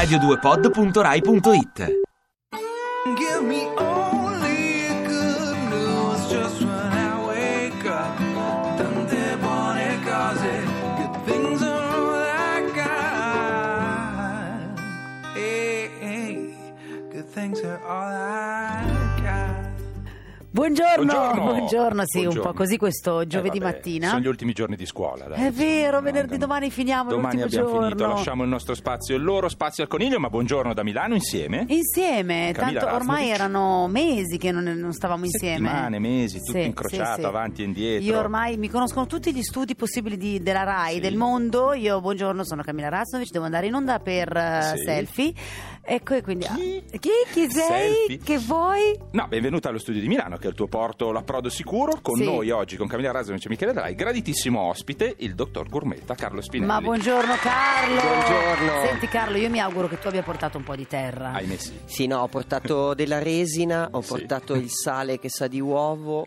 radio2pod.rai.it Give things are all I got. Buongiorno, Buongiorno. buongiorno, sì, un Buongiorno. po' così questo giovedì Eh, vabbè, mattina. Sono gli ultimi giorni di scuola. Dai. È vero, venerdì domani finiamo Domani abbiamo finito, giorno. lasciamo il nostro spazio, il loro spazio al coniglio, ma buongiorno da Milano insieme. Insieme, Camilla tanto ormai erano mesi che non, non stavamo insieme. Settimane, mesi, tutto Sì, incrociato, sì, sì. avanti e indietro. Io ormai mi conoscono tutti gli studi possibili di- della RAI, del mondo. Io, buongiorno, sono Camilla Raznovic, devo andare in onda per eh, Sì. selfie. Ecco, e quindi... Chi? chi? Chi sei? Selfie. Che vuoi? No, benvenuta allo studio di Milano, che è il tuo porto l'approdo sicuro. Con Sì. noi oggi, con Camilla Razzovic e Michele Drai, graditissimo ospite, il dottor Gourmetta Carlo Spinelli. Ma buongiorno Carlo! Buongiorno. Senti Carlo, io mi auguro che tu abbia portato un po' di terra. Ahimè sì. Sì, no, ho portato della resina, ho Sì. portato il sale che sa di uovo.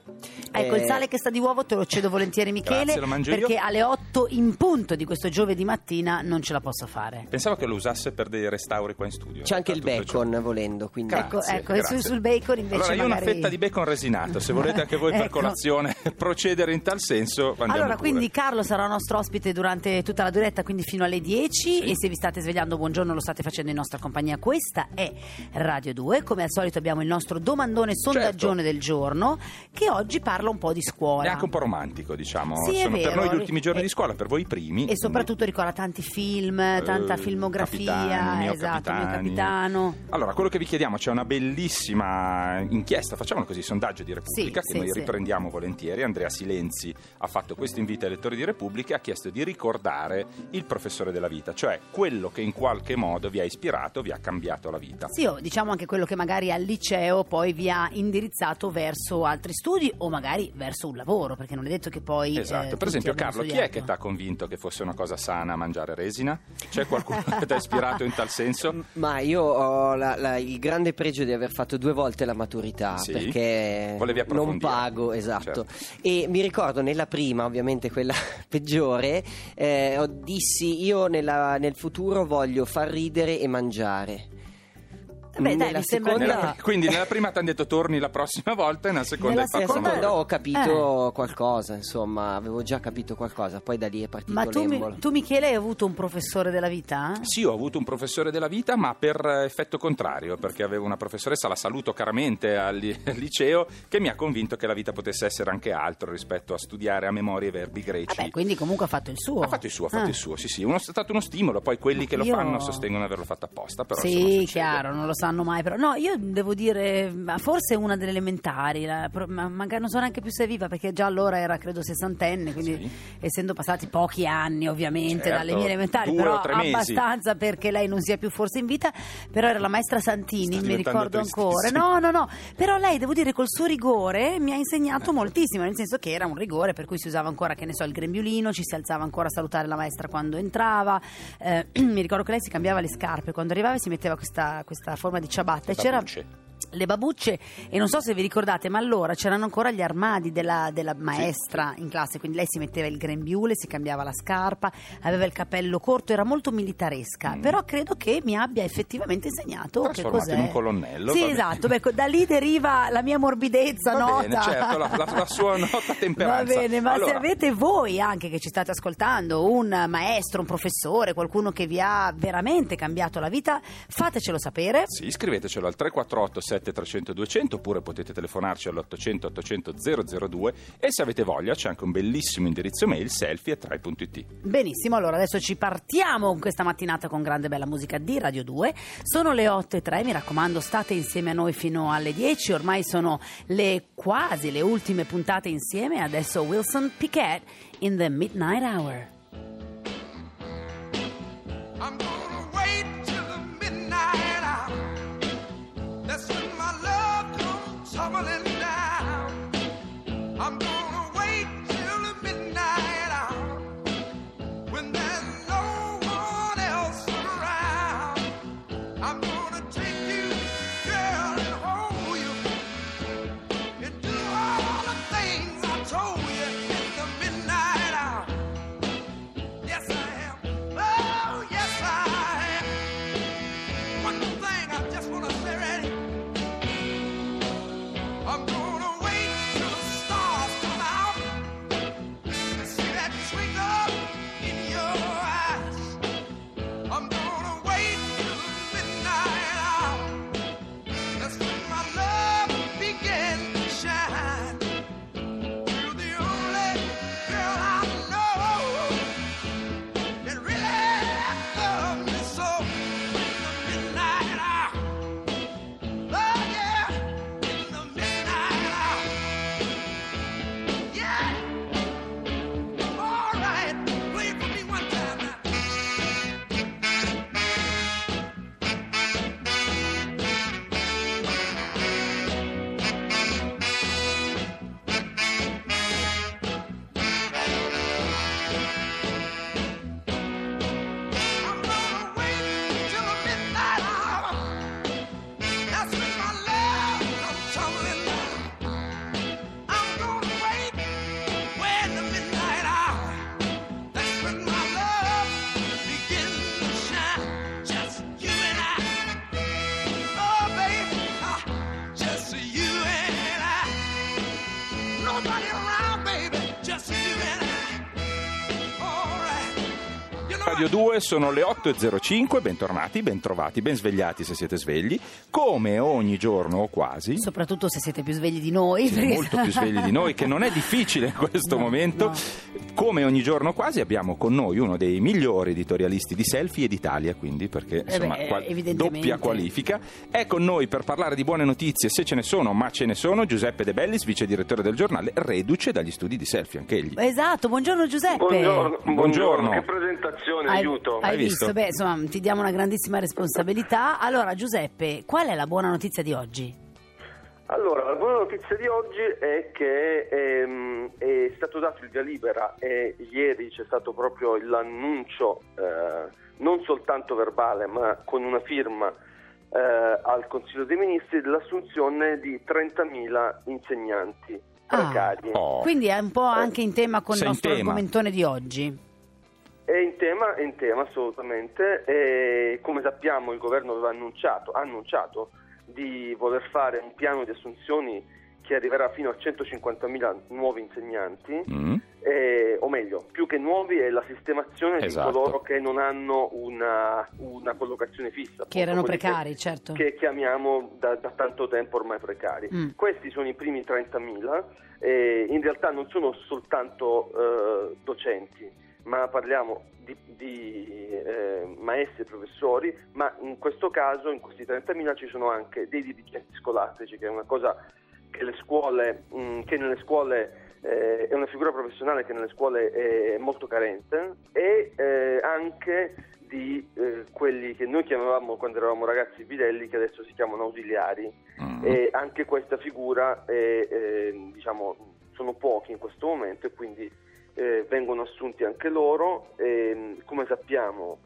Ecco, eh, il sale che sta di uovo te lo cedo volentieri Michele, Grazie, lo mangio io. perché alle 8 in punto di questo giovedì mattina non ce la posso fare. Pensavo che lo usasse per dei restauri qua in studio. C'è anche il bacon volendo, quindi... Ecco, Grazie, ecco, e grazie. sul- sul bacon invece Allora, io ho una magari- fetta di bacon resinato, se volete anche voi per Ecco. colazione procedere in tal senso, Allora, pure. quindi Carlo sarà nostro ospite durante tutta la diretta, quindi fino alle 10 Sì. e se vi state svegliando buongiorno lo state facendo in nostra compagnia. Questa è Radio 2, come al solito abbiamo il nostro domandone sondaggione del giorno che oggi parla un po' di È scuola. anche un po' romantico, diciamo. Sì, è Sono per noi gli ultimi giorni E- di scuola, per voi i primi. E soprattutto ricorda tanti film, tanta Eh, filmografia, Capitani, Mio esatto, mio Capitani. capitano. Allora, quello che vi chiediamo c'è una bellissima inchiesta, facciamolo così, sondaggio di Repubblica Sì, che sì, noi sì. riprendiamo volentieri. Andrea Silenzi ha fatto questo invito ai lettori di Repubblica e ha chiesto di ricordare il professore della vita, cioè quello che in qualche modo vi ha ispirato, vi ha cambiato la vita. Sì, o diciamo anche quello che magari al liceo poi vi ha indirizzato verso altri studi o magari verso un lavoro, perché non è detto che poi... Esatto, eh, per esempio Carlo, chi è studiato. che ti ha convinto che fosse una cosa sana mangiare resina? C'è qualcuno che ti ha ispirato in tal senso? Ma io ho la- la- il grande pregio di aver fatto due volte la maturità Sì? perché Volevi non pago, esatto. Certo. E mi ricordo nella prima, ovviamente quella peggiore, eh, dissi io nella- nel futuro voglio far ridere e mangiare. Eh beh, dai, Nella mi sembra seconda- Nella- quindi nella prima ti hanno detto torni la prossima volta e nella seconda Nella hai fatto Nella seconda- seconda ho capito Eh. qualcosa, insomma, avevo già capito qualcosa, poi da lì è partito Ma tu, mi- tu, Michele, hai avuto un professore della vita? Sì, ho avuto un professore della vita, ma per effetto contrario, perché avevo una professoressa, la saluto caramente al, li- al liceo, che mi ha convinto che la vita potesse essere anche altro rispetto a studiare a memoria i verbi greci. Vabbè, quindi comunque ha fatto il suo. Ha fatto il suo, ha fatto Ah. il suo, sì, sì. Uno, è stato uno stimolo, poi quelli che lo Io- fanno sostengono di averlo fatto apposta, però Sì, chiaro, non lo sanno mai. Però no, io devo dire, ma forse una delle elementari, la- ma magari non so neanche più se è viva, perché già allora era credo sessantenne, quindi Sì. essendo passati pochi anni ovviamente Certo, dalle mie elementari, però abbastanza perché lei non sia più forse in vita, però era la maestra Santini, mi ricordo ancora. No, no, no, però lei devo dire col suo rigore mi ha insegnato moltissimo, nel senso che era un rigore per cui si usava ancora, che ne so, il grembiulino, ci si alzava ancora a salutare la maestra quando entrava, eh, mi ricordo che lei si cambiava le scarpe, quando arrivava e si metteva questa, questa forma di ciabatta e c'era. Le babucce e non so se vi ricordate ma allora c'erano ancora gli armadi della, della maestra in classe quindi lei si metteva il grembiule si cambiava la scarpa aveva il capello corto era molto militaresca Mm. però credo che mi abbia effettivamente insegnato che cos'è in un colonnello, sì esatto Beh, da lì deriva la mia morbidezza Va nota bene, certo, la, la- la sua nota temperanza. Va bene, ma se Allora, avete voi anche che ci state ascoltando un maestro, un professore, qualcuno che vi ha veramente cambiato la vita, fatecelo sapere. Sì, scrivetecelo al 348 7300 200 oppure potete telefonarci all'800 800 002 e se avete voglia c'è anche un bellissimo indirizzo mail selfie Benissimo, allora adesso ci partiamo con questa mattinata con grande bella musica di Radio 2. Sono le 8 e 3, mi raccomando, state insieme a noi fino alle 10. Ormai sono le quasi le ultime puntate insieme. Adesso Wilson Piquet in the Midnight Hour. I'm Radio 2 sono le 8.05, bentornati, bentrovati, ben svegliati se siete svegli, come ogni giorno o quasi. Soprattutto se siete più svegli di noi. Siete perché- molto più svegli di noi, che non è difficile in questo No, momento. no. Come ogni giorno quasi abbiamo con noi uno dei migliori editorialisti di selfie e d'Italia, quindi perché insomma beh, qua- evidentemente. doppia qualifica. È con noi per parlare di buone notizie, se ce ne sono, ma ce ne sono, Giuseppe De Bellis, vice direttore del giornale, reduce dagli studi di selfie, anche egli. Esatto, buongiorno Giuseppe. Buongiorno, Buongiorno. che presentazione, aiuto. hai Hai visto? visto? Beh, insomma, ti diamo una grandissima responsabilità. Allora, Giuseppe, qual è la buona notizia di oggi? Allora, la buona notizia di oggi è che ehm, è stato dato il via libera e ieri c'è stato proprio l'annuncio, eh, non soltanto verbale, ma con una firma eh, al Consiglio dei Ministri dell'assunzione di 30.000 insegnanti Ah. precari. Oh. Quindi è un po' anche in tema con il Sei in nostro tema. argomentone di oggi. È in tema, è in tema assolutamente. E come sappiamo il governo aveva annunciato, ha annunciato di voler fare un piano di assunzioni che arriverà fino a 150.000 nuovi insegnanti, Mm. eh, o meglio, più che nuovi è la sistemazione Esatto. di coloro che non hanno una, una collocazione fissa. Che erano precari, certo. Che chiamiamo da, da tanto tempo ormai precari. Mm. Questi sono i primi 30.000 e in realtà non sono soltanto eh, docenti, ma parliamo di, di, eh, maestri e professori, ma in questo caso, in questi 30.000 ci sono anche dei dirigenti scolastici, che è una cosa che le scuole, mh, che nelle scuole eh, è una figura professionale che nelle scuole è molto carente e eh, anche di eh, quelli che noi chiamavamo quando eravamo ragazzi bidelli che adesso si chiamano ausiliari Mm. e anche questa figura è, eh, diciamo, sono pochi in questo momento e quindi eh, vengono assunti anche loro. E, come sappiamo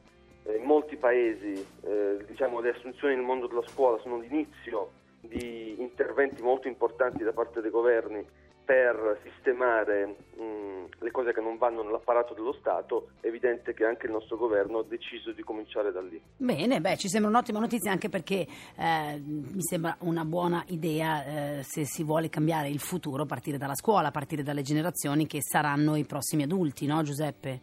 eh, in molti paesi eh, diciamo, le assunzioni nel mondo della scuola sono l'inizio di interventi molto importanti da parte dei governi per sistemare mh, le cose che non vanno nell'apparato dello Stato, è evidente che anche il nostro governo ha deciso di cominciare da lì. Bene, beh, ci sembra un'ottima notizia anche perché eh, mi sembra una buona idea eh, se si vuole cambiare il futuro a partire dalla scuola, a partire dalle generazioni che saranno i prossimi adulti, no Giuseppe?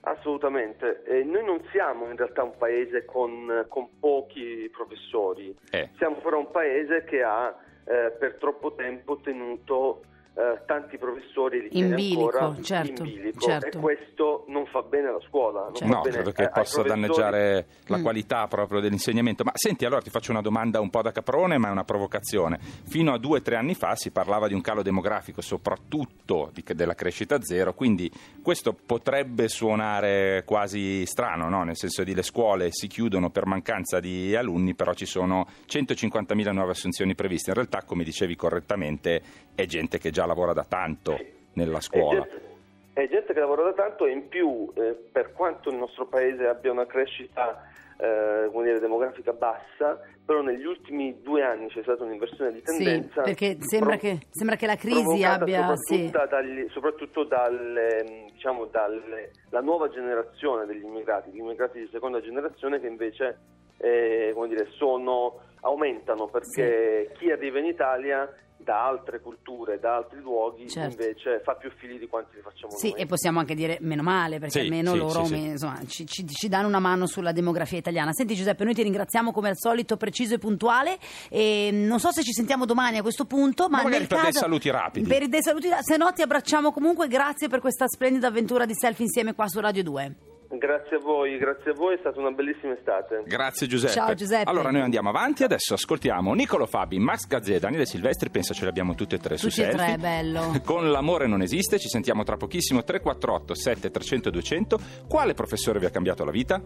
Assolutamente, Eh, noi non siamo in realtà un paese con, con pochi professori, Eh. siamo però un paese che ha eh, per troppo tempo tenuto eh, tanti professori li In bilico, ancora certo, in bilico certo. e questo non fa bene alla scuola. Non Certo. fa No, bene credo che possa professori. danneggiare la Mm. qualità proprio dell'insegnamento. Ma senti, allora ti faccio una domanda un po' da caprone, ma è una provocazione. Fino a due o tre anni fa si parlava di un calo demografico, soprattutto di- della crescita zero, quindi questo potrebbe suonare quasi strano, no? nel senso di le scuole si chiudono per mancanza di alunni, però ci sono 150.000 nuove assunzioni previste. In realtà, come dicevi correttamente, è gente che già lavora da tanto nella scuola. È gente, è gente che lavora da tanto e in più, eh, per quanto il nostro paese abbia una crescita eh, come dire, demografica bassa, però negli ultimi due anni c'è stata un'inversione di Sì, tendenza. perché sembra pro- che, sembra che la crisi abbia... Sì. soprattutto, dagli- soprattutto dalle, diciamo, dalla nuova generazione degli immigrati, gli immigrati di seconda generazione che invece eh, come dire, sono, aumentano perché chi arriva in Italia da altre culture, da altri luoghi, Certo. invece fa più figli di quanti li facciamo Sì, noi. e possiamo anche dire meno male, perché Sì, almeno sì, loro sì, sì. me- insomma, ci, ci- ci danno una mano sulla demografia italiana. Senti Giuseppe, noi ti ringraziamo come al solito preciso e puntuale. E non so se ci sentiamo domani a questo punto, ma, Ma magari nel per caso, dei saluti rapidi. Per dei saluti, se no ti abbracciamo comunque. Grazie per questa splendida avventura di selfie insieme qua su Radio 2. Grazie a voi, grazie a voi, è stata una bellissima estate. Grazie Giuseppe. Ciao, Giuseppe. Allora noi andiamo avanti, adesso ascoltiamo Nicolo Fabi, Max Gazzè, Daniele Silvestri, penso ce li abbiamo tutti e tre su Tutti e selfie. tre, bello. Con l'amore non esiste, ci sentiamo tra pochissimo 348 7300 200. Quale professore vi ha cambiato la vita?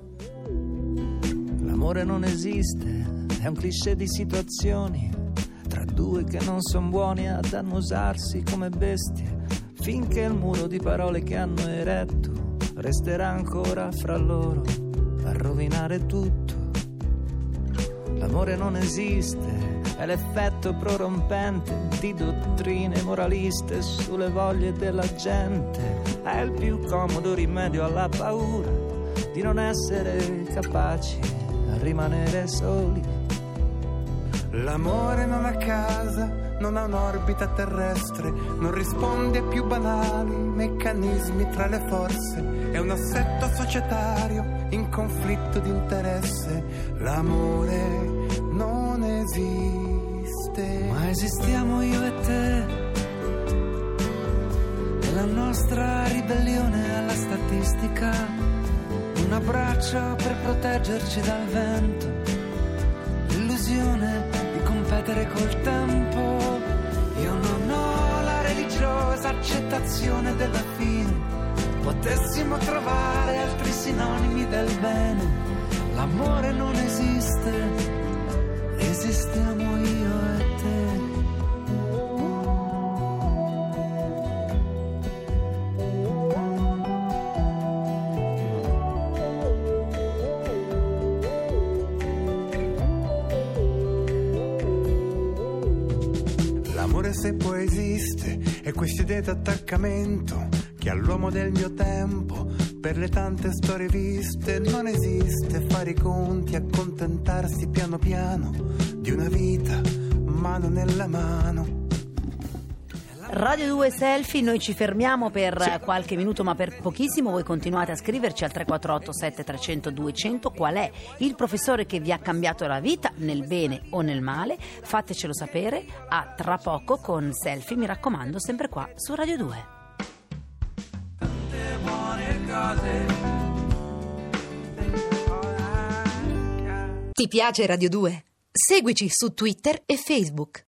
L'amore non esiste, è un cliché di situazioni tra due che non sono buoni ad annusarsi come bestie, finché il muro di parole che hanno eretto resterà ancora fra loro a rovinare tutto. L'amore non esiste, è l'effetto prorompente di dottrine moraliste sulle voglie della gente, è il più comodo rimedio alla paura di non essere capaci a rimanere soli. L'amore non ha casa, non ha un'orbita terrestre, non risponde ai più banali meccanismi tra le forze, è un assetto societario in conflitto di interesse, l'amore non esiste. Ma esistiamo io e te, la nostra ribellione alla statistica, un abbraccio per proteggerci dal vento, l'illusione di competere col tempo. Accettazione della fine. Potessimo trovare altri sinonimi del bene. L'amore non esiste, esistiamo io e te. Se poi esiste è questa idea di attaccamento che all'uomo del mio tempo, per le tante storie viste, non esiste fare i conti, accontentarsi piano piano di una vita, mano nella mano. Radio 2 Selfie, noi ci fermiamo per qualche minuto ma per pochissimo, voi continuate a scriverci al 348 7300 200 qual è il professore che vi ha cambiato la vita nel bene o nel male, fatecelo sapere a tra poco con Selfie, mi raccomando sempre qua su Radio 2. Ti piace Radio 2? Seguici su Twitter e Facebook.